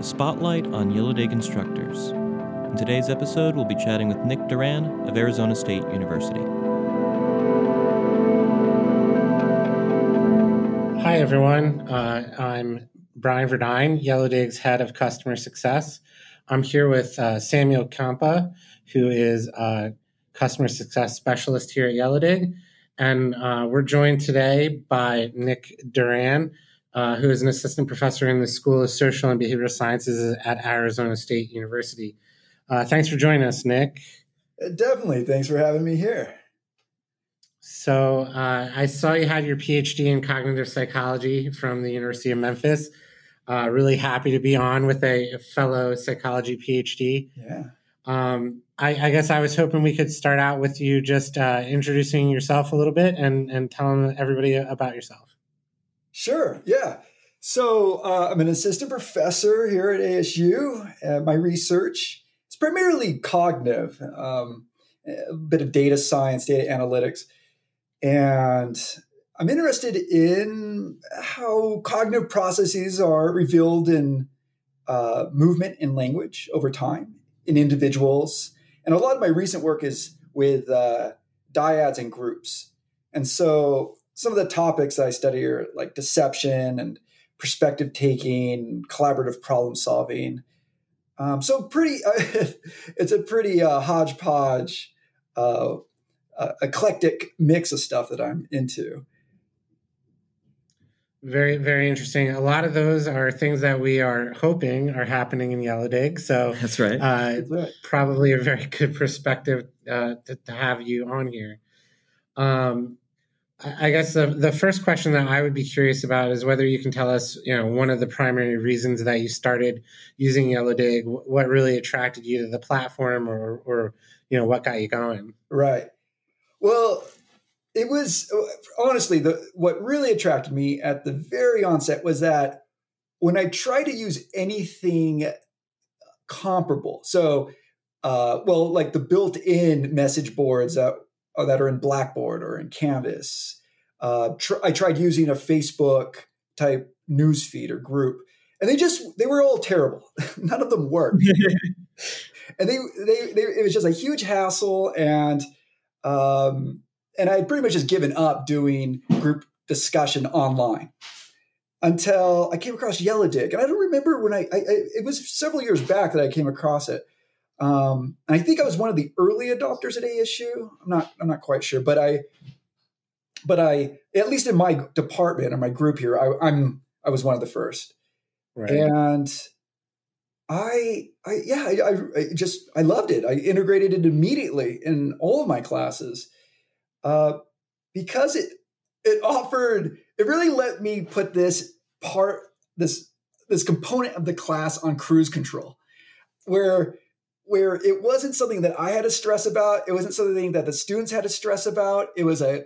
to Spotlight on Yellowdig Instructors. In today's episode, we'll be chatting with Nick Duran of Arizona State University. Hi, everyone. Uh, I'm Brian Verdine, Yellowdig's head of customer success. I'm here with uh, Samuel Campa, who is a customer success specialist here at Yellowdig. And uh, we're joined today by Nick Duran, uh, who is an assistant professor in the School of Social and Behavioral Sciences at Arizona State University. Uh, thanks for joining us, Nick. Uh, definitely. Thanks for having me here. So, uh, I saw you had your PhD in cognitive psychology from the University of Memphis. Uh, really happy to be on with a, fellow psychology PhD. Yeah. Um, I, I, guess I was hoping we could start out with you just uh, introducing yourself a little bit and, and telling everybody about yourself. Sure. Yeah. So uh, I'm an assistant professor here at ASU. Uh, my research is primarily cognitive, um, a bit of data science, data analytics, and I'm interested in how cognitive processes are revealed in uh, movement and language over time in individuals. And a lot of my recent work is with uh, dyads and groups. And so some of the topics I study are like deception and perspective taking, collaborative problem solving. Um, so pretty, uh, it's a pretty uh, hodgepodge, uh, uh, eclectic mix of stuff that I'm into. Very, very interesting. A lot of those are things that we are hoping are happening in Yellowdig. So that's right. Uh, that's right. Probably a very good perspective uh, to, to, have you on here. Um, I guess the, the first question that I would be curious about is whether you can tell us, you know, one of the primary reasons that you started using Yellowdig, what really attracted you to the platform, or, or you know, what got you going. Right. Well, it was honestly the what really attracted me at the very onset was that when I tried to use anything comparable, so uh, well, like the built-in message boards that that are in Blackboard or in Canvas. Uh, tr- I tried using a Facebook type newsfeed or group, and they just they were all terrible. None of them worked, and they, they they it was just a huge hassle and. Um, and I had pretty much just given up doing group discussion online until I came across Yellowdig, and I don't remember when I, I, I it was several years back that I came across it. Um, I think I was one of the early adopters at ASU. I'm not I'm not quite sure, but I but I at least in my department or my group here, I, I'm I was one of the first, right. and I I yeah I, I just I loved it. I integrated it immediately in all of my classes uh, because it it offered it really let me put this part this this component of the class on cruise control where where it wasn't something that I had to stress about it wasn't something that the students had to stress about it was a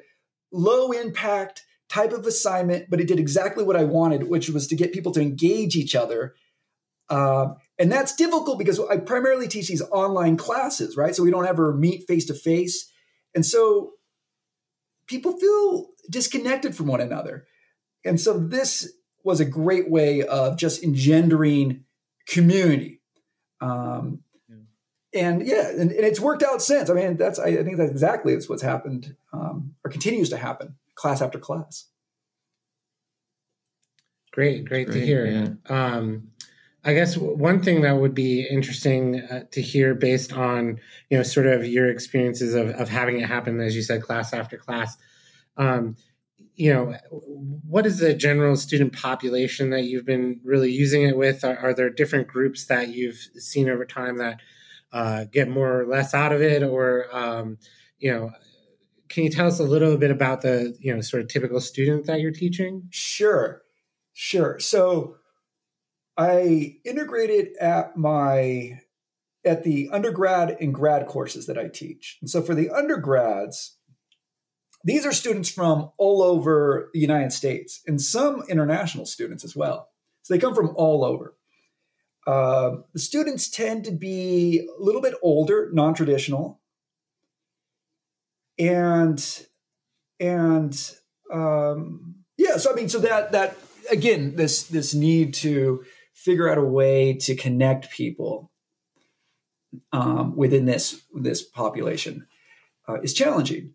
low impact type of assignment but it did exactly what I wanted which was to get people to engage each other uh, and that's difficult because I primarily teach these online classes right so we don't ever meet face to face and so people feel disconnected from one another. And so this was a great way of just engendering community. Um, And yeah, and, and, it's worked out since. I mean, that's I think that's exactly what's happened um, or continues to happen, class after class. Great, great, great to hear. Yeah. Um, I guess one thing that would be interesting uh, to hear based on, you know, sort of your experiences of, of having it happen, as you said, class after class. Um, you know, what is the general student population that you've been really using it with? Are, are there different groups that you've seen over time that uh, get more or less out of it? Or, um, you know, can you tell us a little bit about the, you know, sort of typical student that you're teaching? Sure, sure. So, I integrated at my at the undergrad and grad courses that I teach. And so for the undergrads, these are students from all over the United States and some international students as well. So they come from all over. Uh, the students tend to be a little bit older, non-traditional, and and um, yeah. So I mean, so that that again, this this need to figure out a way to connect people um, within this this population uh, is challenging.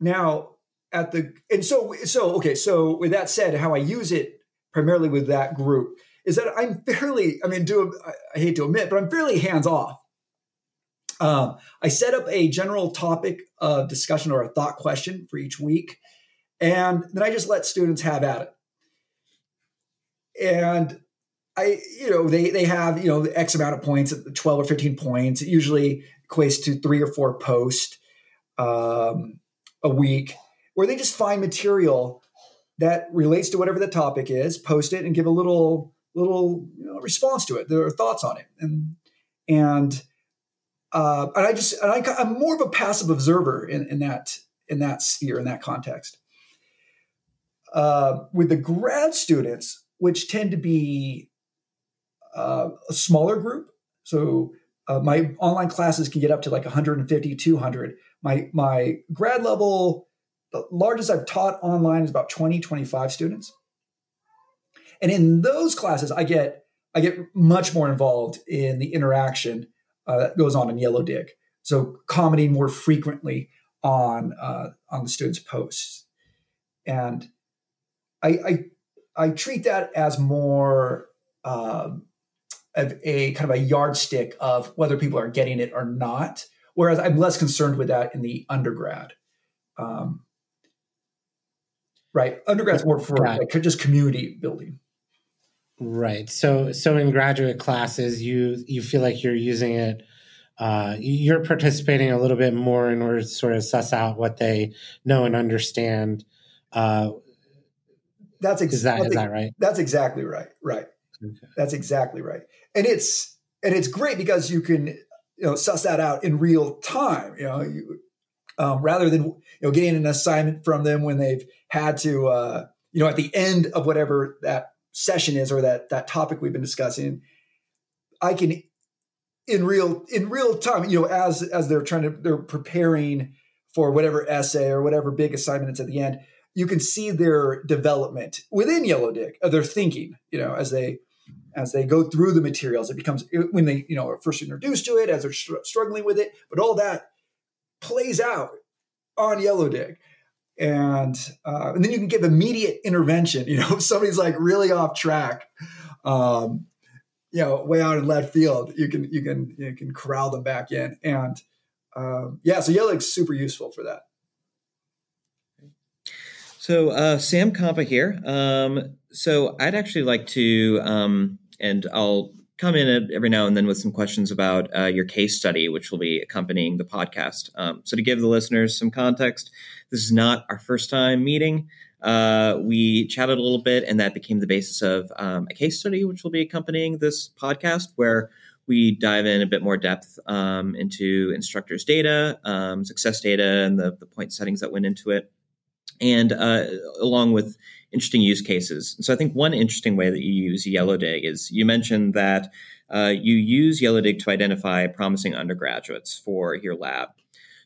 Now, at the and so so okay. So with that said, how I use it primarily with that group is that I'm fairly. I mean, do I hate to admit, but I'm fairly hands off. Um, I set up a general topic of discussion or a thought question for each week, and then I just let students have at it. And I, you know, they they have you know X amount of points, twelve or fifteen points. It usually equates to three or four posts um, a week, where they just find material that relates to whatever the topic is, post it, and give a little little you know, response to it, their thoughts on it, and and uh, and I just and I, I'm more of a passive observer in, in that in that sphere in that context. Uh, with the grad students, which tend to be uh, a smaller group. So uh, my online classes can get up to like 150, 200. My my grad level, the largest I've taught online is about 20, 25 students. And in those classes, I get I get much more involved in the interaction uh, that goes on in Yellowdig. So commenting more frequently on uh, on the students' posts, and I, I I treat that as more um, of a kind of a yardstick of whether people are getting it or not. Whereas I'm less concerned with that in the undergrad. Um, right, undergrad's more for right. like just community building. Right. So so in graduate classes, you you feel like you're using it. Uh, you're participating a little bit more in order to sort of suss out what they know and understand. Uh, that's ex- is that is that right? That's exactly right. Right. Okay. That's exactly right. And it's and it's great because you can you know suss that out in real time. You know, you, um, rather than you know getting an assignment from them when they've had to uh, you know at the end of whatever that session is or that that topic we've been discussing. I can in real in real time, you know, as as they're trying to they're preparing for whatever essay or whatever big assignment it's at the end, you can see their development within Yellowdig, of uh, their thinking, you know, as they as they go through the materials. It becomes when they you know are first introduced to it, as they're str- struggling with it, but all that plays out on Yellowdig. And uh, and then you can give immediate intervention. You know, if somebody's like really off track, um, you know, way out in left field, you can you can you can corral them back in. And um, yeah, so Yellowdig's super useful for that. So uh, Sam Compa here. Um, so I'd actually like to, um, and I'll come in every now and then with some questions about uh, your case study, which will be accompanying the podcast. Um, so to give the listeners some context, this is not our first time meeting. Uh, we chatted a little bit, and that became the basis of um, a case study, which will be accompanying this podcast, where we dive in a bit more depth um, into instructors' data, um, success data, and the, the point settings that went into it and uh, along with interesting use cases. So I think one interesting way that you use Yellowdig is you mentioned that uh, you use Yellowdig to identify promising undergraduates for your lab.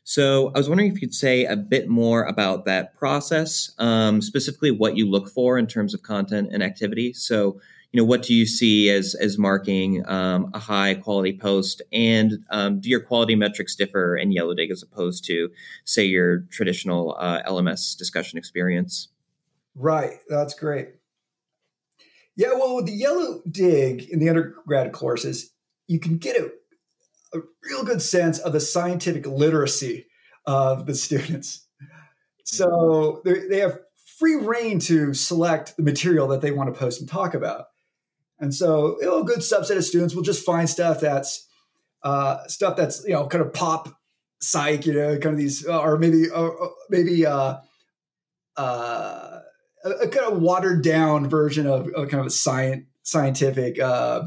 So I was wondering if you'd say a bit more about that process, um, specifically what you look for in terms of content and activity. So you know, what do you see as as marking um, a high quality post, and um, do your quality metrics differ in Yellowdig as opposed to, say, your traditional uh, LMS discussion experience? Right, that's great. Yeah, well, with the Yellowdig in the undergrad courses, you can get a, a real good sense of the scientific literacy of the students. So they have free reign to select the material that they want to post and talk about. And so, you know, a good subset of students will just find stuff that's uh, stuff that's you know kind of pop psych, you know, kind of these, or maybe uh, maybe uh, uh, a, a, kind of watered down version of, of kind of a science scientific uh,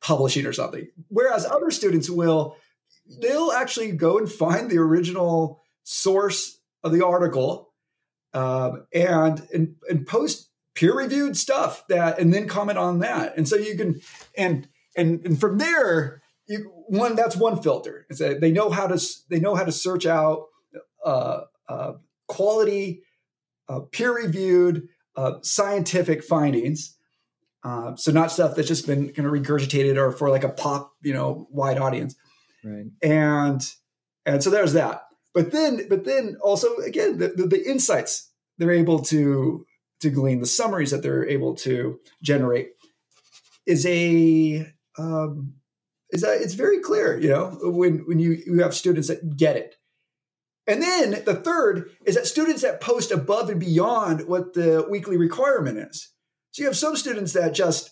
publishing or something. Whereas other students will they'll actually go and find the original source of the article um, and, and and post peer reviewed stuff that and then comment on that and so you can and and and from there you one that's one filter it's they know how to they know how to search out uh, uh, quality uh, peer reviewed uh, scientific findings Uh, so not stuff that's just been kind of regurgitated or for like a pop, you know, wide audience. Right. And and so there's that. But then, but then also again, the, the, the insights they're able to to glean, the summaries that they're able to generate, is a um, is that it's very clear. You know, when when you you have students that get it. And then the third is that students that post above and beyond what the weekly requirement is. So you have some students that just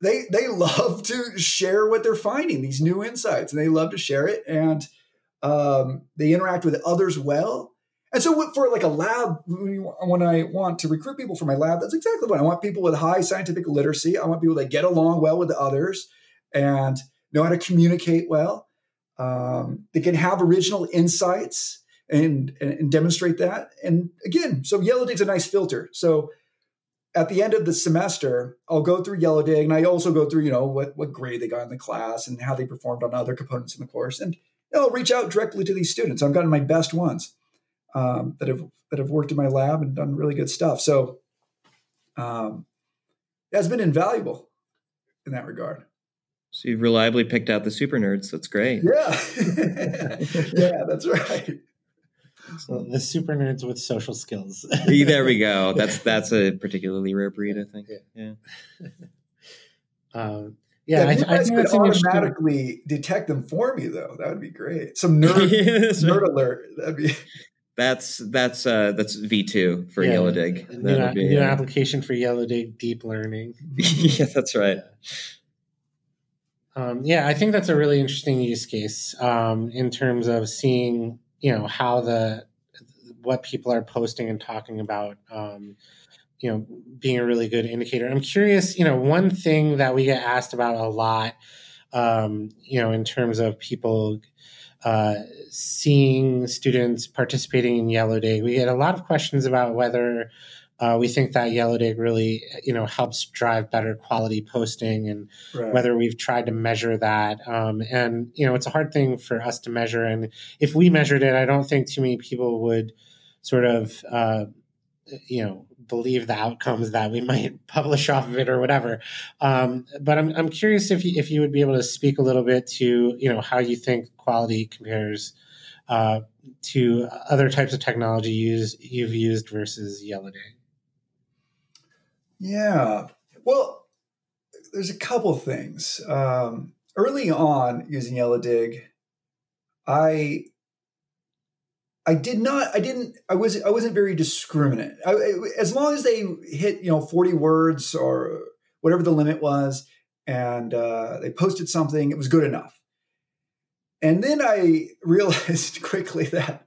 they they love to share what they're finding, these new insights, and they love to share it, and um, they interact with others well. And so for like a lab, when I want to recruit people for my lab, that's exactly what I want. People with high scientific literacy. I want people that get along well with others and know how to communicate well. Um, they can have original insights and, and demonstrate that. And again, so Yellowdig's a nice filter. So at the end of the semester, I'll go through Yellowdig and I also go through, you know, what, what grade they got in the class and how they performed on other components in the course. And I'll reach out directly to these students. I've gotten my best ones um, that have that have worked in my lab and done really good stuff. So um, it has been invaluable in that regard. So you've reliably picked out the super nerds. That's great. Yeah, yeah, that's right. So the super nerds with social skills. there we go. That's that's a particularly rare breed, I think. Yeah. Yeah. Um, yeah, yeah, I, I think that's automatically detect them for me, though. That would be great. Some nerd nerd alert. That'd be. That's that's uh that's V two for yeah, Yellowdig. New, be, new uh, application for Yellowdig deep learning. yeah, that's right. Um, yeah, I think that's a really interesting use case um, in terms of seeing you know how the what people are posting and talking about um, you know being a really good indicator. I'm curious you know one thing that we get asked about a lot um, you know in terms of people uh, seeing students participating in Yellowdig we get a lot of questions about whether uh, we think that Yellowdig really you know helps drive better quality posting and right. whether we've tried to measure that um, and you know it's a hard thing for us to measure and if we measured it i don't think too many people would sort of uh, you know believe the outcomes that we might publish off of it or whatever. Um, but I'm I'm curious if you, if you would be able to speak a little bit to you know how you think quality compares uh, to other types of technology use you've used versus Yellowdig. Yeah, well, there's a couple things. Um, early on using Yellowdig, I I did not. I didn't. I was. I wasn't very discriminate. I, as long as they hit, you know, forty words or whatever the limit was, and uh, they posted something, it was good enough. And then I realized quickly that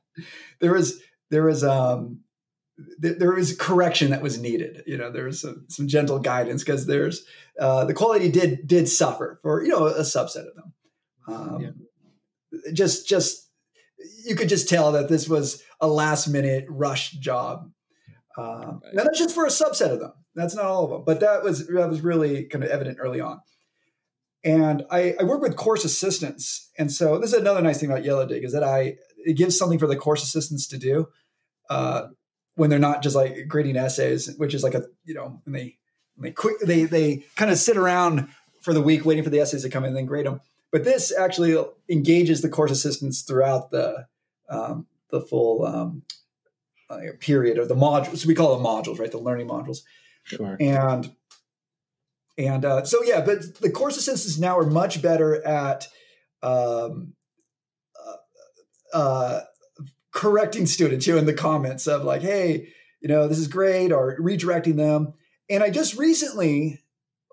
there was there was um th- there was correction that was needed. You know, there was some, some gentle guidance because there's uh, the quality did did suffer for you know a subset of them. Um, yeah. Just just you could just tell that this was a last minute rush job. Um, right. And that's just for a subset of them. That's not all of them, but that was that was really kind of evident early on. And I, I work with course assistants, and so this is another nice thing about Yellow Dig is that I it gives something for the course assistants to do uh, when they're not just like grading essays, which is like a you know when they they quick they they kind of sit around for the week waiting for the essays to come in and then grade them. But this actually engages the course assistants throughout the um, the full um, uh, period of the modules. So we call them modules, right? The learning modules. Sure. And and uh, so yeah, but the course assistants now are much better at um, uh, uh, correcting students, you know, in the comments of like, hey, you know, this is great, or redirecting them. And I just recently,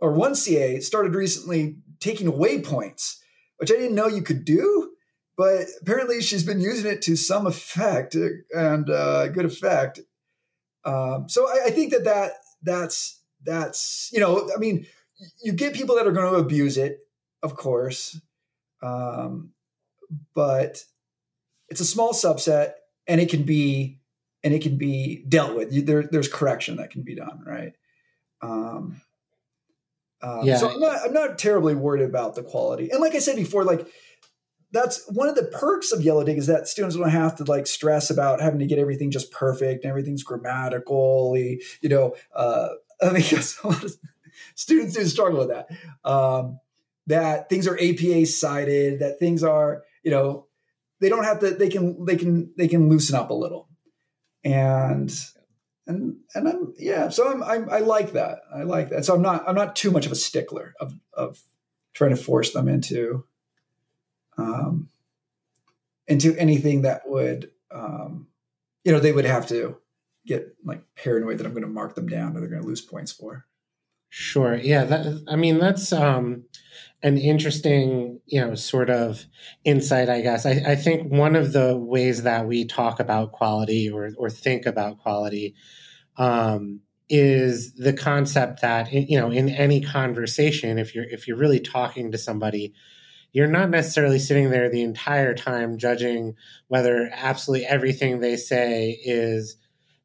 or one CA started recently taking away points which I didn't know you could do. But apparently, she's been using it to some effect and uh, good effect. Um, so I, I think that that that's that's you know I mean you get people that are going to abuse it, of course, um, but it's a small subset, and it can be and it can be dealt with. There, there's correction that can be done, right? Um, um, yeah. So I'm not, I'm not terribly worried about the quality. And like I said before, like that's one of the perks of Yellowdig is that students don't have to like stress about having to get everything just perfect and everything's grammatically, you know, uh, I mean, students do struggle with that. Um, that things are APA cited, that things are, you know, they don't have to, they can, they can, they can loosen up a little. And, and, and I'm, yeah, so I'm, I'm, I like that. I like that. So I'm not, I'm not too much of a stickler of, of trying to force them into, um, into anything that would, um, you know, they would have to get like paranoid that I'm going to mark them down or they're going to lose points for. Sure. Yeah. That, I mean, that's um, an interesting, you know, sort of insight, I guess. I, I, think one of the ways that we talk about quality or, or think about quality um, is the concept that, you know, in any conversation, if you're if you're really talking to somebody, you're not necessarily sitting there the entire time judging whether absolutely everything they say is,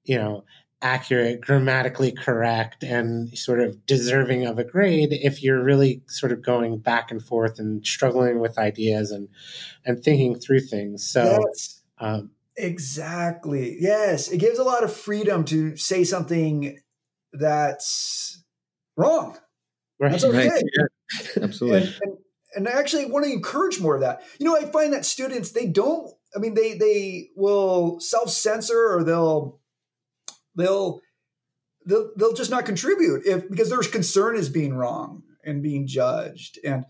you know, accurate, grammatically correct, and sort of deserving of a grade if you're really sort of going back and forth and struggling with ideas and and thinking through things. So yes, um, exactly. Yes, it gives a lot of freedom to say something that's wrong. Right. That's okay. Right. Yeah. Absolutely. And, and, and I actually want to encourage more of that. You know, I find that students they don't. I mean, they they will self censor or they'll they'll they'll they'll just not contribute if because their concern is being wrong and being judged and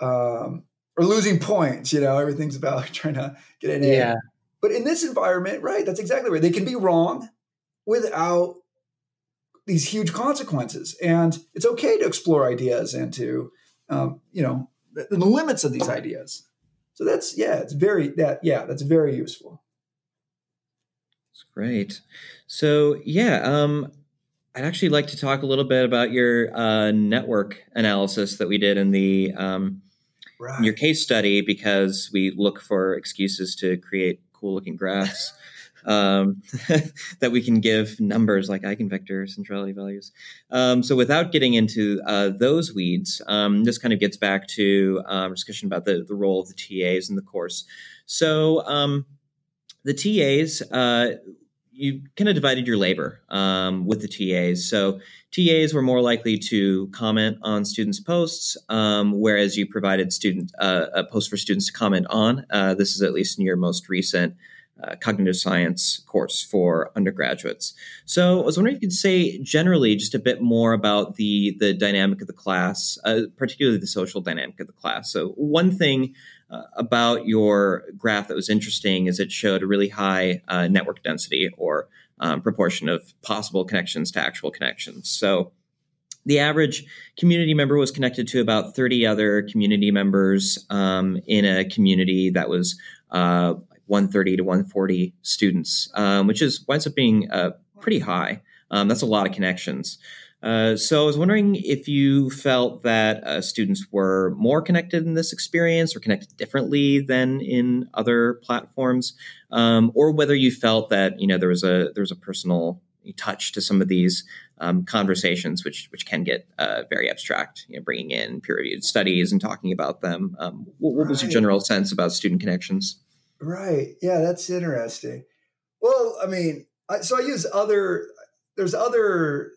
um or losing points you know everything's about trying to get an yeah. but in this environment right that's exactly right. They can be wrong without these huge consequences. And it's okay to explore ideas and to um, you know the, the limits of these ideas. So that's yeah it's very that yeah that's very useful that's great so yeah, um, I'd actually like to talk a little bit about your uh, network analysis that we did in the um, right. in your case study because we look for excuses to create cool looking graphs. um, that we can give numbers like eigenvector centrality values. Um, so without getting into uh, those weeds, um, this kind of gets back to um, discussion about the, the role of the TAs in the course. So um, the TAs, uh, you kind of divided your labor um, with the TAs. So TAs were more likely to comment on students' posts, um, whereas you provided student uh, a post for students to comment on. Uh, this is at least in your most recent uh, cognitive science course for undergraduates. So I was wondering if you could say generally just a bit more about the the dynamic of the class, uh, particularly the social dynamic of the class. So one thing uh, about your graph that was interesting is it showed a really high uh, network density or um, proportion of possible connections to actual connections. So the average community member was connected to about 30 other community members um, in a community that was uh, 130 to 140 students, um, which is winds up being uh, pretty high. Um, that's a lot of connections. Uh, so I was wondering if you felt that uh, students were more connected in this experience or connected differently than in other platforms, um, or whether you felt that you know there was a there was a personal touch to some of these um, conversations, which which can get uh, very abstract. You know, bringing in peer reviewed studies and talking about them. Um, what, what, was your general sense about student connections? Right. Yeah, that's interesting. Well, I mean, I, so I use other. There's other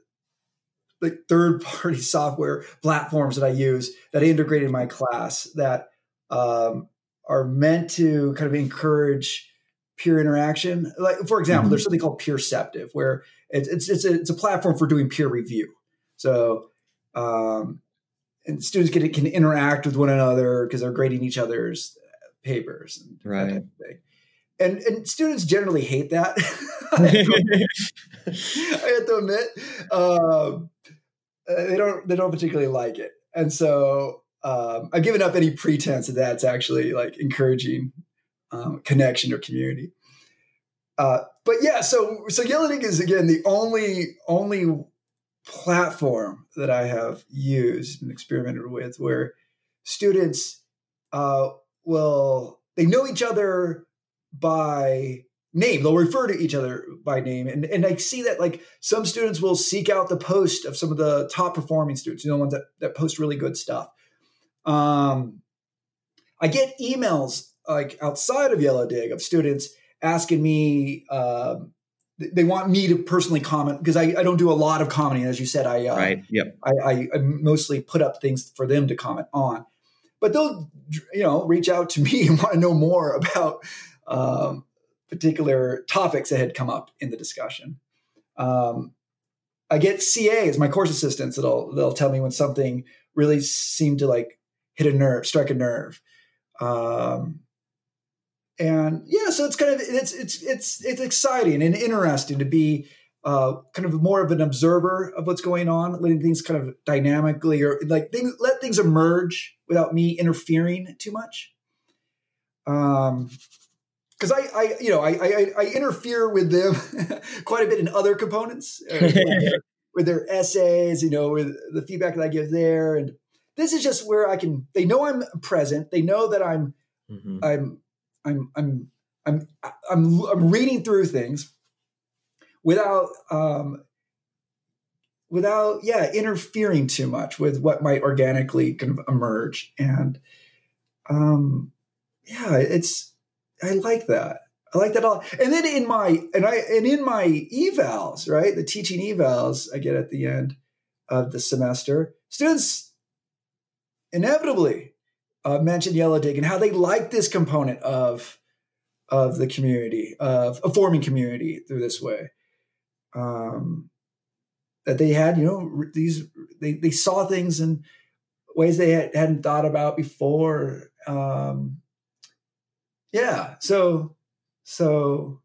like third party software platforms that I use that I integrate in my class that um, are meant to kind of encourage peer interaction. Like for example, mm-hmm. there's something called Peerceptiv, where it's it's it's a, it's a platform for doing peer review. So um, and students can can interact with one another because they're grading each other's papers and right. And and students generally hate that. I have to admit, um, they don't they don't particularly like it, and so um, I've given up any pretense that that's actually like encouraging um, connection or community. Uh, but yeah, so so Yellowdig is again the only only platform that I have used and experimented with where students uh, will they know each other by name. They'll refer to each other by name. And, and I see that like some students will seek out the post of some of the top performing students, you know, ones that, that post really good stuff. Um, I get emails like outside of Yellowdig of students asking me, um, they want me to personally comment because I, I don't do a lot of commenting, as you said. I uh, right. Yep. I, I, I mostly put up things for them to comment on, but they'll you know reach out to me and want to know more about um, particular topics that had come up in the discussion. Um, I get CAs, my course assistants, that'll they'll tell me when something really seemed to like hit a nerve, strike a nerve. Um, and yeah, so it's kind of it's it's it's it's exciting and interesting to be uh, kind of more of an observer of what's going on, letting things kind of dynamically or like things let things emerge without me interfering too much. Um, because I, I, you know, I, I, I interfere with them quite a bit in other components, uh, with, their, with their essays, you know, with the feedback that I give there, and this is just where I can. They know I'm present. They know that I'm, mm-hmm. I'm I'm I'm I'm I'm I'm reading through things without um, without yeah interfering too much with what might organically kind of emerge and um, yeah it's I like that I like that a lot and then in my and I and in my evals right the teaching evals I get at the end of the semester students inevitably uh, mentioned Yellowdig and how they like this component of of the community of forming community through this way. Um, that they had, you know, these they they saw things in ways they had, hadn't thought about before. Um, yeah, so so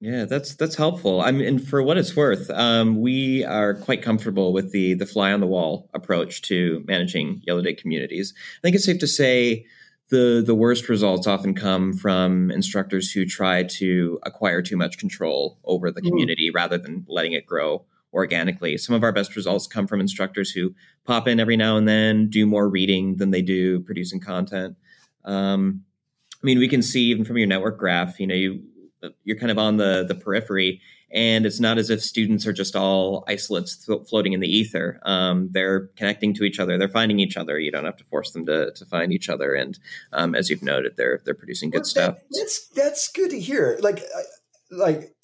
yeah, that's that's helpful. I mean, and for what it's worth, um, we are quite comfortable with the the fly on the wall approach to managing Yellowdig communities. I think it's safe to say the the worst results often come from instructors who try to acquire too much control over the mm. community mm. rather than letting it grow organically. Some of our best results come from instructors who pop in every now and then, do more reading than they do producing content. Um, I mean, we can see even from your network graph, you know, you you're kind of on the the periphery and it's not as if students are just all isolates th- floating in the ether. Um, they're connecting to each other. They're finding each other. You don't have to force them to, to find each other. And um, as you've noted they're they're producing good well, stuff. that, that's that's good to hear. Like like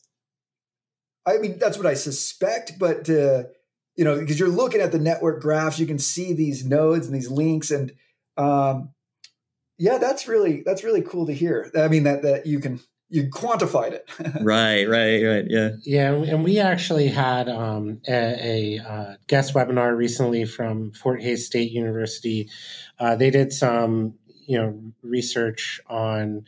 i mean that's what i suspect but uh, you know because you're looking at the network graphs you can see these nodes and these links and um, yeah that's really that's really cool to hear i mean that that you can you quantified it. right, right, right. Yeah. Yeah. And we actually had um, a, a uh, guest webinar recently from Fort Hays State University. Uh, they did some, you know, research on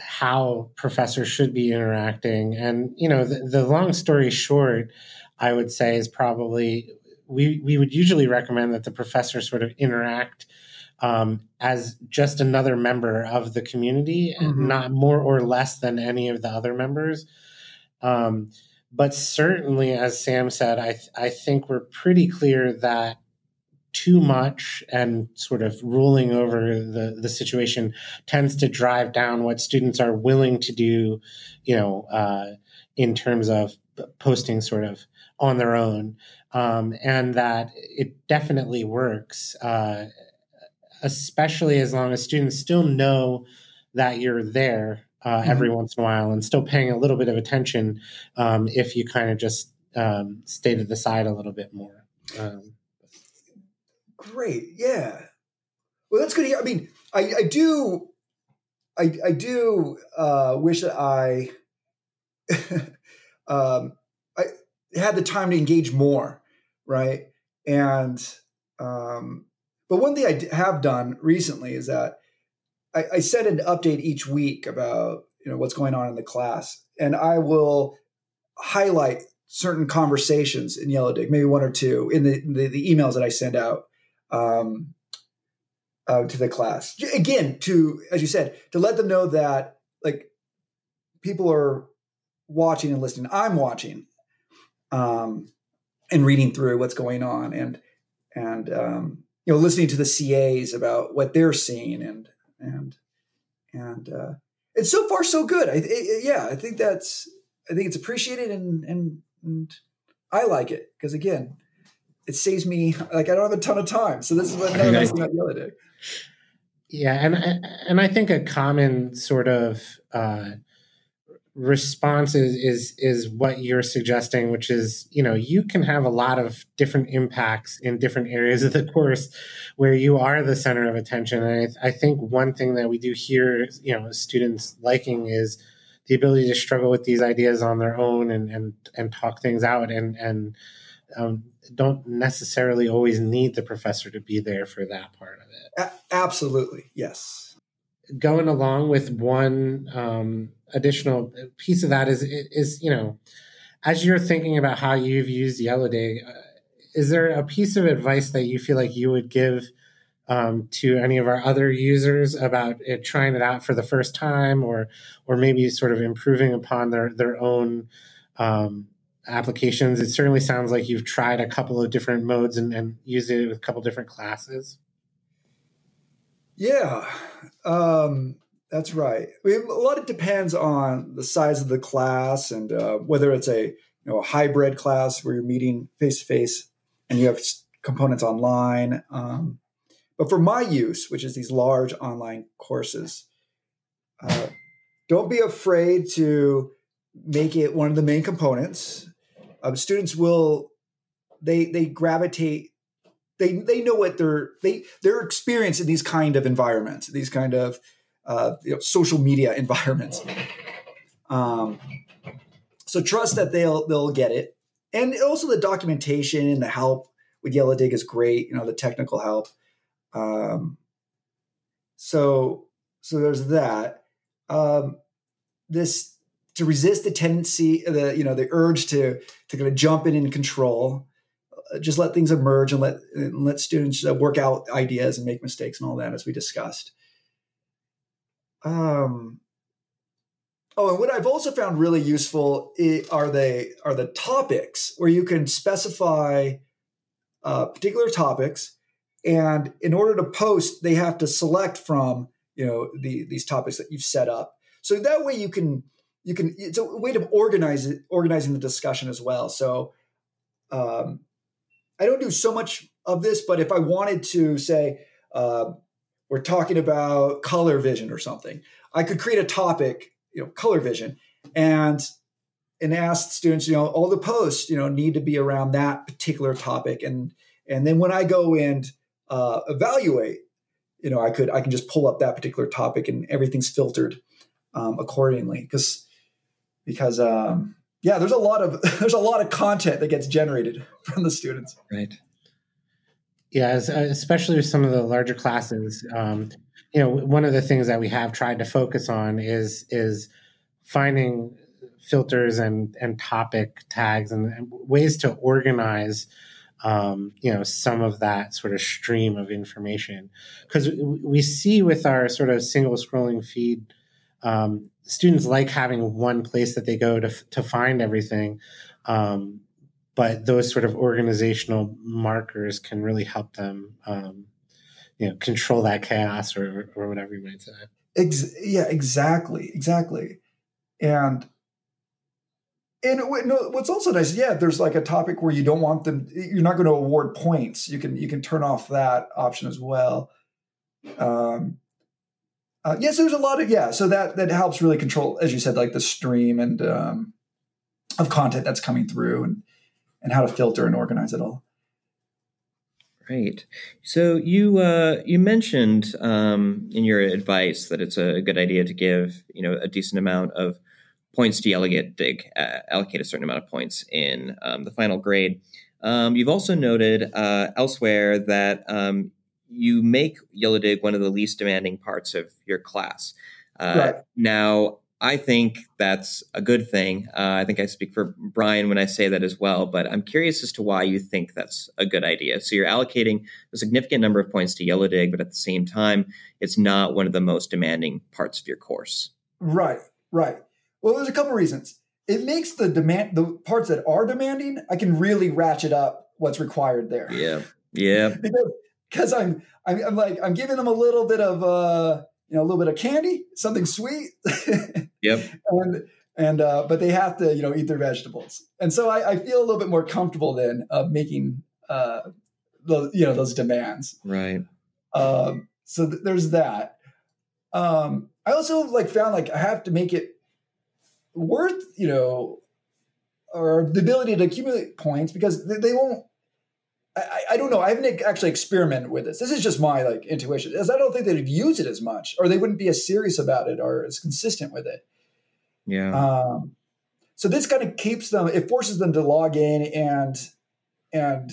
how professors should be interacting. And, you know, the, the long story short, I would say is probably we, we would usually recommend that the professor sort of interact um, as just another member of the community, mm-hmm. not more or less than any of the other members. Um, but certainly, as Sam said, I th- I think we're pretty clear that too much and sort of ruling over the, the situation tends to drive down what students are willing to do, you know, uh, in terms of posting sort of on their own. Um, and that it definitely works. Uh, especially as long as students still know that you're there uh, mm-hmm. every once in a while and still paying a little bit of attention um, if you kind of just um, stay to the side a little bit more. Um, Great, yeah. Well, that's good to hear. I mean, I, I do, I, I do uh, wish that I, um, I had the time to engage more, right? And um, but one thing I have done recently is that I, I send an update each week about you know what's going on in the class, and I will highlight certain conversations in Yellowdig, maybe one or two in the the, the emails that I send out um, uh, to the class. Again, to as you said, to let them know that like people are watching and listening. I'm watching um, and reading through what's going on, and and um, you know listening to the CAs about what they're seeing and and and uh, and so far so good. I, it, yeah, I think that's I think it's appreciated and and, and I like it because again, it saves me like I don't have a ton of time, so this is what another nice thing about Yellow. Yeah, and and I think a common sort of uh, response is, is is what you're suggesting which is you know you can have a lot of different impacts in different areas of the course where you are the center of attention. And I, I think one thing that we do hear you know students liking is the ability to struggle with these ideas on their own and and and talk things out and and um, don't necessarily always need the professor to be there for that part of it. A- absolutely. Yes going along with one um, additional piece of that is is you know as you're thinking about how you've used Yellowdig, uh, is there a piece of advice that you feel like you would give um, to any of our other users about it, trying it out for the first time, or or maybe sort of improving upon their their own um, applications? It certainly sounds like you've tried a couple of different modes and, and used it with a couple different classes. Yeah, um, that's right. I mean, a lot of it depends on the size of the class and uh, whether it's a you know a hybrid class where you're meeting face to face and you have components online. Um, but for my use, which is these large online courses, uh, don't be afraid to make it one of the main components. Um, students will they they gravitate they they know what they're they they're experienced in these kind of environments, these kind of uh, you know, social media environments. Um, so trust that they'll they'll get it, and also the documentation and the help with Yellowdig is great. You know the technical help. Um, so so there's that. Um, this to resist the tendency, the you know the urge to to kind of jump in and control just let things emerge and let and let students uh, work out ideas and make mistakes and all that as we discussed. Um, oh, and what I've also found really useful are the are the topics where you can specify uh, particular topics, and in order to post, they have to select from you know the, these topics that you've set up. So that way you can you can it's a way to organize it, organizing the discussion as well. So um, I don't do so much of this, but if I wanted to say, uh, we're talking about color vision or something, I could create a topic, you know, color vision, and and ask students, you know, all the posts, you know, need to be around that particular topic, and and then when I go and uh, evaluate, you know, I could I can just pull up that particular topic, and everything's filtered um, accordingly. Because because um, yeah, there's a lot of there's a lot of content that gets generated from the students. Right. Yeah, especially with some of the larger classes. Um, you know, one of the things that we have tried to focus on is is finding filters and and topic tags and, and ways to organize um, you know some of that sort of stream of information because we see with our sort of single scrolling feed um, students like having one place that they go to to find everything. Um, but those sort of organizational markers can really help them, um, you know, control that chaos or or whatever you might say. Ex- yeah, exactly, exactly, and and what's also nice, yeah, there's like a topic where you don't want them, you're not going to award points. You can you can turn off that option as well. Um, uh, yes, there's a lot of yeah. So that that helps really control, as you said, like the stream and um, of content that's coming through, and and how to filter and organize it all. Right. So you uh, you mentioned um, in your advice that it's a good idea to give you know a decent amount of points to allocate dig uh, allocate a certain amount of points in um, the final grade. Um, you've also noted uh, elsewhere that um, you make Yellowdig one of the least demanding parts of your class. Uh, right. Now, I think that's a good thing. Uh, I think I speak for Brian when I say that as well, but I'm curious as to why you think that's a good idea. So you're allocating a significant number of points to Yellowdig, but at the same time, it's not one of the most demanding parts of your course. Right, right. Well, there's a couple reasons. It makes the demand the parts that are demanding, I can really ratchet up what's required there. Yeah. Yeah. because because I'm, I'm, I'm like I'm giving them a little bit of uh you know a little bit of candy, something sweet. yep. and and uh, but they have to you know eat their vegetables, and so I, I feel a little bit more comfortable then of making uh the you know those demands. Right. Um. So th- there's that. Um. I also like found like I have to make it worth you know or the ability to accumulate points because they, they won't I, I, don't know. I haven't actually experimented with this. This is just my like intuition. As I don't think they'd use it as much, or they wouldn't be as serious about it, or as consistent with it. Yeah. Um, so this kind of keeps them. It forces them to log in and and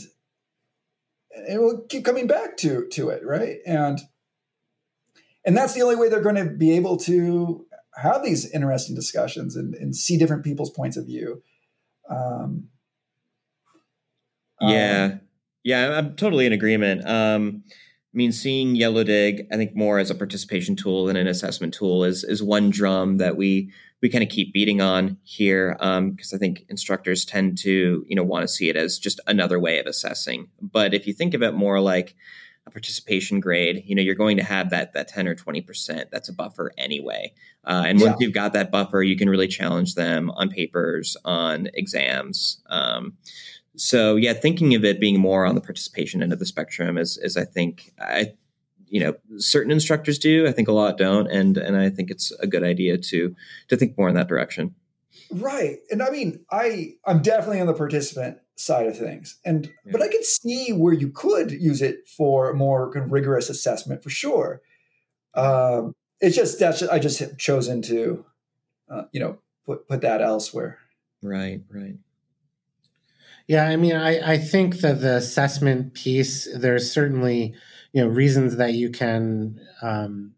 and we'll keep coming back to to it, right? And and that's the only way they're going to be able to have these interesting discussions and, and see different people's points of view. Um, yeah, um, yeah, I'm totally in agreement. Um, I mean, seeing Yellowdig, I think more as a participation tool than an assessment tool is is one drum that we we kind of keep beating on here because um, I think instructors tend to you know want to see it as just another way of assessing. But if you think of it more like a participation grade, you know, you're going to have that that 10 or 20 percent. That's a buffer anyway. Uh, and yeah. once you've got that buffer, you can really challenge them on papers, on exams. Um, so yeah, thinking of it being more on the participation end of the spectrum is is I think I you know certain instructors do. I think a lot don't, and and I think it's a good idea to to think more in that direction. Right, and I mean, I I'm definitely on the participant side of things, and yeah. but I can see where you could use it for more kind of rigorous assessment for sure. Um, it's just that's I just have chosen to, uh, you know, put put that elsewhere. Right, right. Yeah, I mean, I, I think that the assessment piece, there's certainly, you know, reasons that you can, um,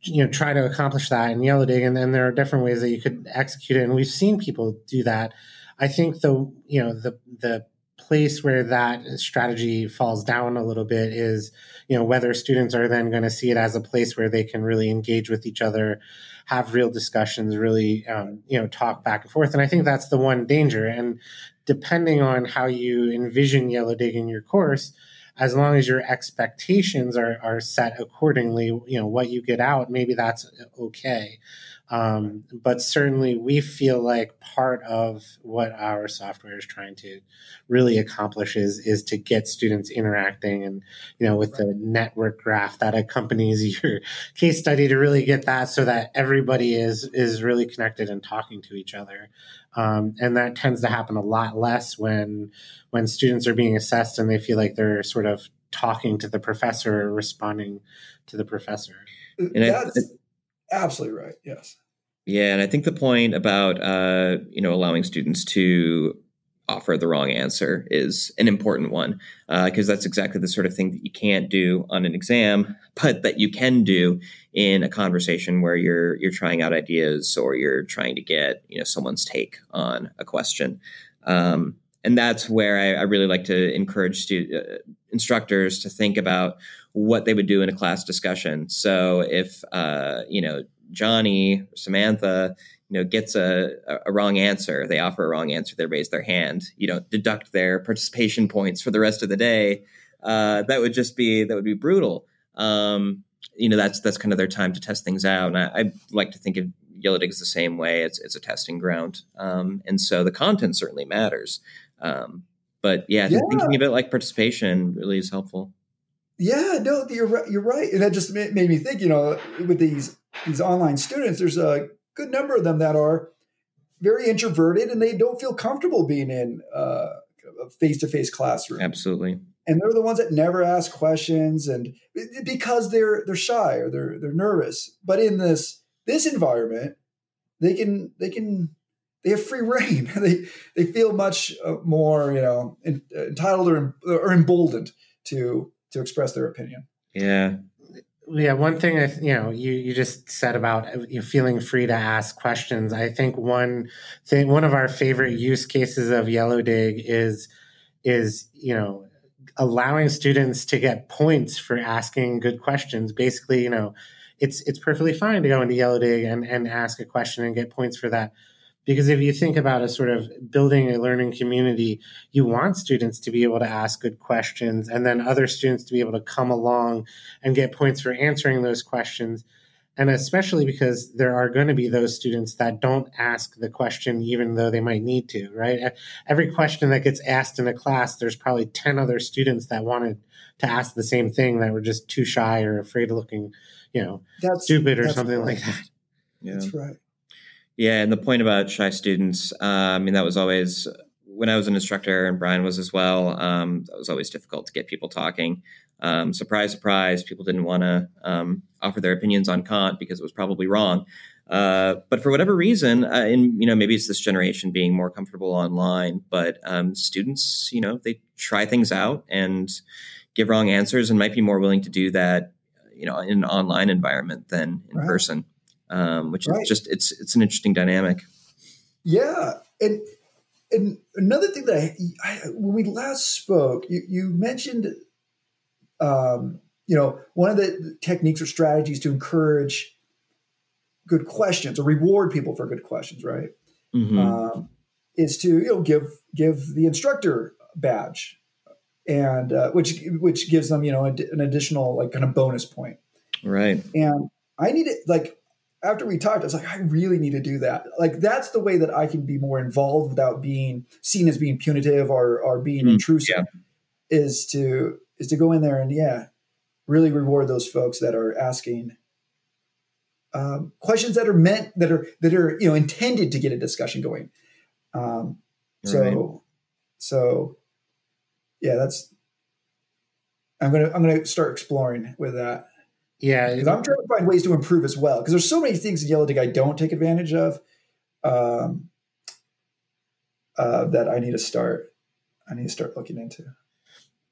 you know, try to accomplish that in Yellowdig, and then there are different ways that you could execute it, and we've seen people do that. I think the, you know, the the place where that strategy falls down a little bit is, you know, whether students are then going to see it as a place where they can really engage with each other, have real discussions, really, um, you know, talk back and forth. And I think that's the one danger. And depending on how you envision Yellowdig in your course, as long as your expectations are, are set accordingly, you know, what you get out, maybe that's okay. Um, but certainly, we feel like part of what our software is trying to really accomplish is, is to get students interacting and, you know, with right. the network graph that accompanies your case study to really get that so that everybody is, is really connected and talking to each other. Um, and that tends to happen a lot less when, when students are being assessed and they feel like they're sort of talking to the professor or responding to the professor. And That's I, absolutely right. Yes. Yeah, and I think the point about uh, you know allowing students to offer the wrong answer is an important one because uh, that's exactly the sort of thing that you can't do on an exam, but that you can do in a conversation where you're you're trying out ideas or you're trying to get you know someone's take on a question. Um, and that's where I, I, really like to encourage stu- uh, instructors to think about what they would do in a class discussion. So if uh, you know Johnny or Samantha, you know, gets a, a wrong answer, they offer a wrong answer, they raise their hand. You don't deduct their participation points for the rest of the day. Uh, that would just be that would be brutal. Um, you know, that's that's kind of their time to test things out. And I, I like to think of Yellowdig the same way. It's it's a testing ground, um, and so the content certainly matters. Um, but yeah, yeah, thinking of it like participation really is helpful. Yeah, no, you're right. You're right, and that just made me think. You know, with these these online students, there's a good number of them that are very introverted and they don't feel comfortable being in uh, a face-to-face classroom. Absolutely. And they're the ones that never ask questions and because they're they're shy or they're they're nervous. But in this this environment, they can they can they have free reign. they they feel much uh, more you know entitled or, or emboldened to to express their opinion. Yeah, yeah, one thing I, you know, you you just said about uh, you feeling free to ask questions. I think one thing, one of our favorite use cases of Yellowdig is is you know allowing students to get points for asking good questions. Basically, you know, it's it's perfectly fine to go into Yellowdig and and ask a question and get points for that. Because if you think about a sort of building a learning community, you want students to be able to ask good questions and then other students to be able to come along and get points for answering those questions. And especially because there are going to be those students that don't ask the question even though they might need to, right? Every question that gets asked in a class, there's probably 10 other students that wanted to ask the same thing that were just too shy or afraid of looking, you know, that's, stupid or something right. like that. Yeah. That's right. Yeah, and the point about shy students, uh, I mean, that was always when I was an instructor, and Brian was as well. Um, that was always difficult to get people talking. Um, surprise, surprise, people didn't want to um, offer their opinions on Kant because it was probably wrong. Uh, but for whatever reason, uh, and you know, maybe it's this generation being more comfortable online. But um, students, you know, they try things out and give wrong answers, and might be more willing to do that, you know, in an online environment than in right. person. Um, which right. is just it's it's an interesting dynamic. Yeah, and and another thing that I, I when we last spoke, you, you mentioned, um, you know, one of the techniques or strategies to encourage good questions or reward people for good questions, right? Mm-hmm. Um, is to you know give give the instructor badge, and uh, which which gives them you know an additional like kind of bonus point, right? And I need it like after we talked, I was like, I really need to do that. Like that's the way that I can be more involved without being seen as being punitive or or being mm, intrusive. Yeah. Is to is to go in there and yeah, really reward those folks that are asking um, questions that are meant that are that are you know intended to get a discussion going. Um, so right. so yeah, that's I'm gonna I'm gonna start exploring with that. Yeah, because I'm trying to find ways to improve as well. Because there's so many things in Yellowdig I don't take advantage of. Um, uh, that I need to start. I need to start looking into.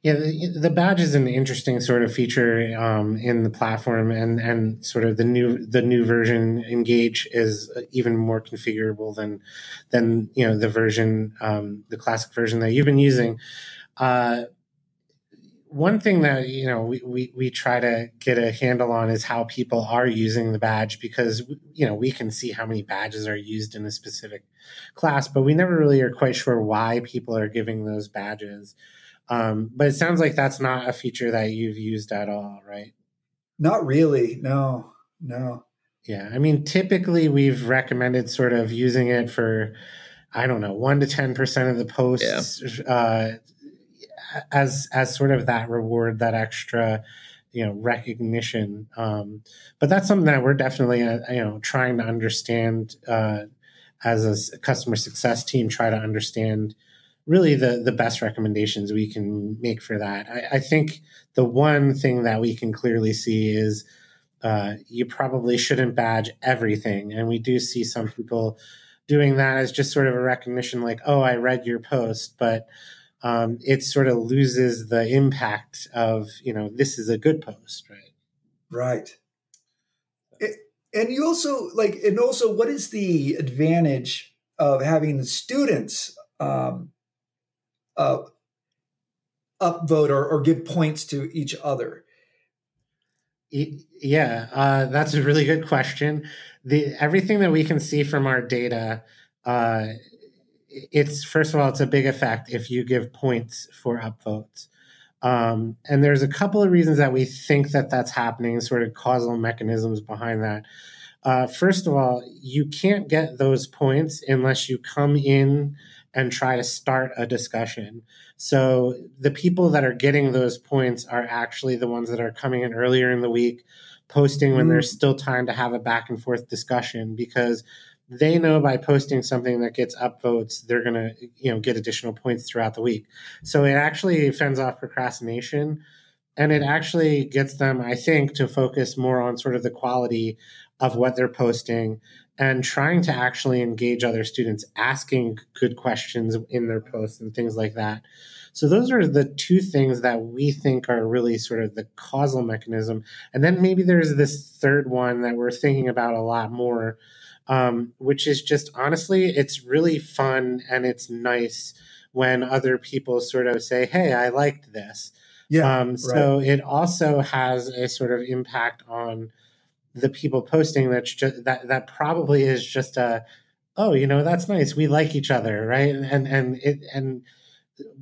Yeah, the, the, badge is an interesting sort of feature um, in the platform, and and sort of the new the new version Engage is even more configurable than than you know the version um, the classic version that you've been using. Uh, one thing that you know we, we we try to get a handle on is how people are using the badge because you know we can see how many badges are used in a specific class, but we never really are quite sure why people are giving those badges. Um, but it sounds like that's not a feature that you've used at all, right? Not really. No, no. Yeah. I mean, typically we've recommended sort of using it for, I don't know, one to 10% of the posts yeah. uh, as, as sort of that reward, that extra, you know, recognition. Um, but that's something that we're definitely, uh, you know, trying to understand uh, as a customer success team, try to understand really the the best recommendations we can make for that. I, I think the one thing that we can clearly see is uh, you probably shouldn't badge everything, and we do see some people doing that as just sort of a recognition, like, "Oh, I read your post," but um, it sort of loses the impact of you know this is a good post, right? Right. It, and you also like, and also, what is the advantage of having students um, uh, upvote or, or give points to each other? Yeah, uh, that's a really good question. The everything that we can see from our data, uh, it's first of all, it's a big effect if you give points for upvotes. Um, and there's a couple of reasons that we think that that's happening, sort of causal mechanisms behind that. Uh, first of all, you can't get those points unless you come in and try to start a discussion. So the people that are getting those points are actually the ones that are coming in earlier in the week, posting when mm. there's still time to have a back and forth discussion because they know by posting something that gets upvotes, they're going to, you know, get additional points throughout the week. So it actually fends off procrastination and it actually gets them, I think, to focus more on sort of the quality of what they're posting and trying to actually engage other students, asking good questions in their posts and things like that. So those are the two things that we think are really sort of the causal mechanism. And then maybe there's this third one that we're thinking about a lot more, um, which is just honestly, it's really fun and it's nice when other people sort of say, "Hey, I liked this." Yeah. Um, so right. it also has a sort of impact on the people posting that's just that that probably is just a oh you know that's nice we like each other right and and it and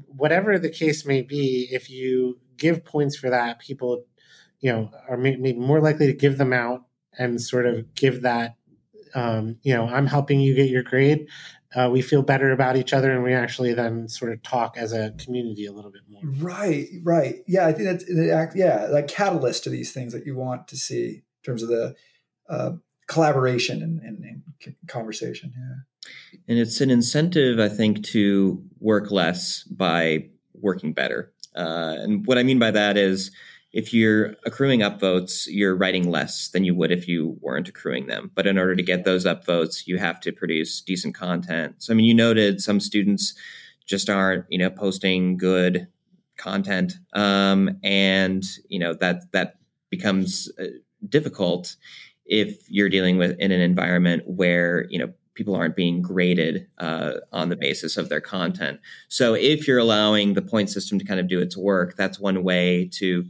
whatever the case may be if you give points for that people you know are maybe more likely to give them out and sort of give that um, you know i'm helping you get your grade uh, we feel better about each other and we actually then sort of talk as a community a little bit more right right yeah i think that's the act yeah like catalyst to these things that you want to see in terms of the uh, collaboration and, and, and, conversation. Yeah. And it's an incentive, I think, to work less by working better. Uh, and what I mean by that is if you're accruing upvotes, you're writing less than you would if you weren't accruing them. But in order to get those upvotes, you have to produce decent content. So, I mean, you noted some students just aren't, you know, posting good content, um, and you know that that becomes uh, difficult if you're dealing with in an environment where you know people aren't being graded uh, on the basis of their content. So if you're allowing the point system to kind of do its work, that's one way to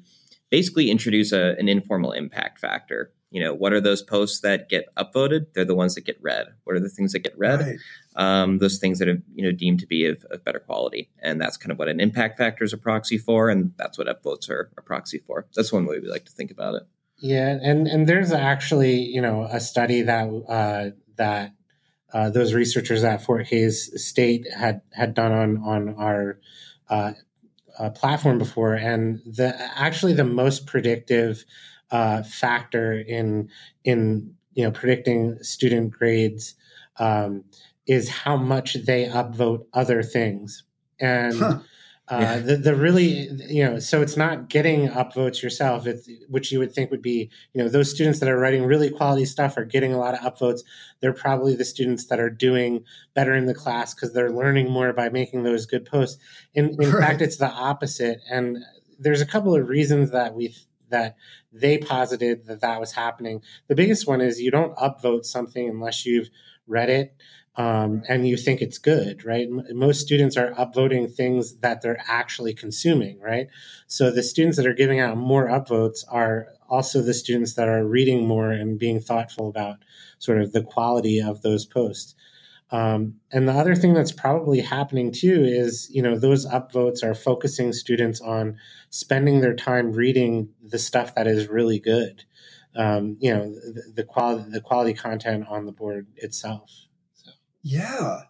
basically introduce a, an informal impact factor. You know, what are those posts that get upvoted? They're the ones that get read. What are the things that get read? Right. Um, those things that are you know deemed to be of, of, better quality, and that's kind of what an impact factor is a proxy for, and that's what upvotes are a proxy for. That's one way we like to think about it. Yeah, and and there's actually you know a study that uh, that uh, those researchers at Fort Hays State had had done on on our uh, platform before, and the actually the most predictive uh, factor in in you know predicting student grades um, is how much they upvote other things, and huh. Uh, yeah. the, the really you know so it's not getting upvotes yourself. It's which you would think would be you know those students that are writing really quality stuff are getting a lot of upvotes. They're probably the students that are doing better in the class because they're learning more by making those good posts. In, in right. fact it's the opposite. And there's a couple of reasons that we that they posited that that was happening. The biggest one is you don't upvote something unless you've read it um, and you think it's good, right? Most students are upvoting things that they're actually consuming, right? So the students that are giving out more upvotes are also the students that are reading more and being thoughtful about sort of the quality of those posts. Um, and the other thing that's probably happening too is, you know, those upvotes are focusing students on spending their time reading the stuff that is really good. Um, you know, the, the quality the quality content on the board itself. Yeah.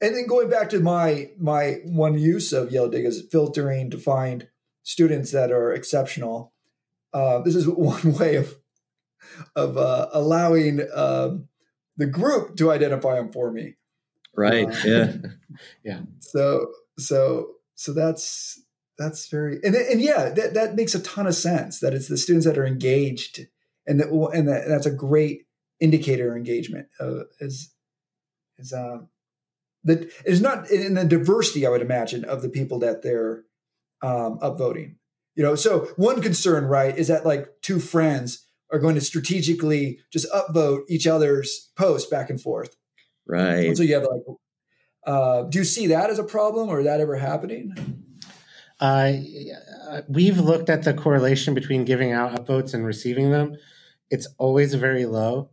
And then going back to my my one use of Yellowdig is filtering to find students that are exceptional. Uh, this is one way of of uh, allowing um, the group to identify them for me. Right. Uh, yeah. yeah. So so so that's that's very and and yeah that that makes a ton of sense that it's the students that are engaged and that and that, that's a great indicator of engagement uh, is is uh, that is not in the diversity, I would imagine, of the people that they're um, upvoting. You know, so one concern, right, is that like two friends are going to strategically just upvote each other's posts back and forth. Right. And so you have like, uh, do you see that as a problem, or is that ever happening? Uh, we've looked at the correlation between giving out upvotes and receiving them. It's always very low.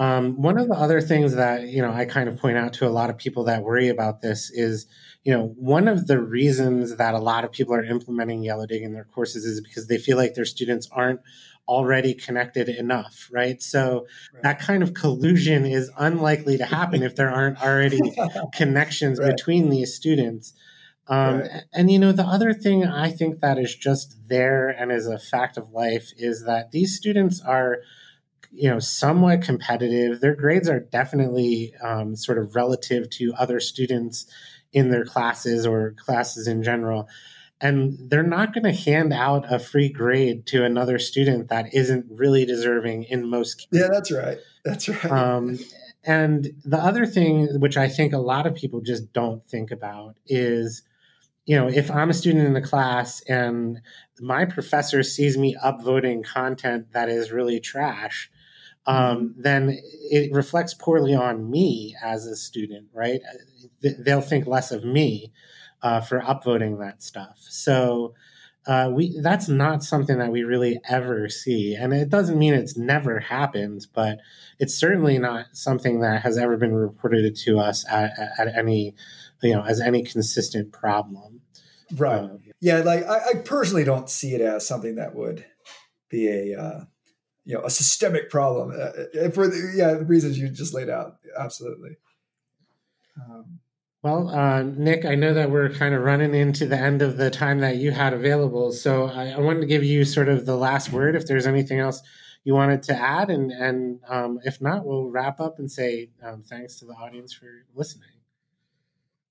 Um, one of the other things that you know I kind of point out to a lot of people that worry about this is, you know, one of the reasons that a lot of people are implementing Yellowdig in their courses is because they feel like their students aren't already connected enough, right? So right. that kind of collusion is unlikely to happen if there aren't already connections right. between these students. Um, right. And you know, the other thing I think that is just there and is a fact of life is that these students are you know somewhat competitive. Their grades are definitely um, sort of relative to other students in their classes or classes in general. And they're not going to hand out a free grade to another student that isn't really deserving in most cases. Yeah, that's right. That's right. Um, and the other thing, which I think a lot of people just don't think about, is you know, if I'm a student in the class and my professor sees me upvoting content that is really trash, um, then it reflects poorly on me as a student, right? They'll think less of me uh, for upvoting that stuff. So uh, we that's not something that we really ever see, and it doesn't mean it's never happened, but it's certainly not something that has ever been reported to us at, at any, you know, as any consistent problem. Right. Uh, yeah. Like I, I, personally don't see it as something that would be a uh, you know a systemic problem uh, uh, for the, yeah the reasons you just laid out absolutely um, well uh, nick i know that we're kind of running into the end of the time that you had available so I, I wanted to give you sort of the last word if there's anything else you wanted to add, and and um, if not, we'll wrap up and say um, thanks to the audience for listening.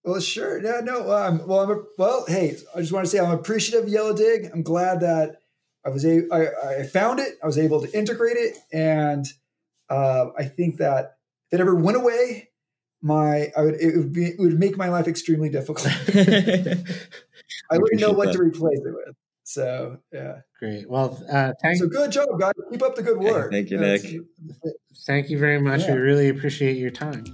Well, sure. Yeah, no. Um, well, I'm a, well. Hey, I just want to say I'm appreciative of Yellowdig. I'm glad that I was a I, I found it. I was able to integrate it, and uh, I think that if it ever went away, my I would it would be it would make my life extremely difficult. I wouldn't know what that. to replace it with. So yeah, great. Well, uh, thank so good job, guys. Keep up the good work. Thank you, Nick. Thank you very much. Yeah. We really appreciate your time.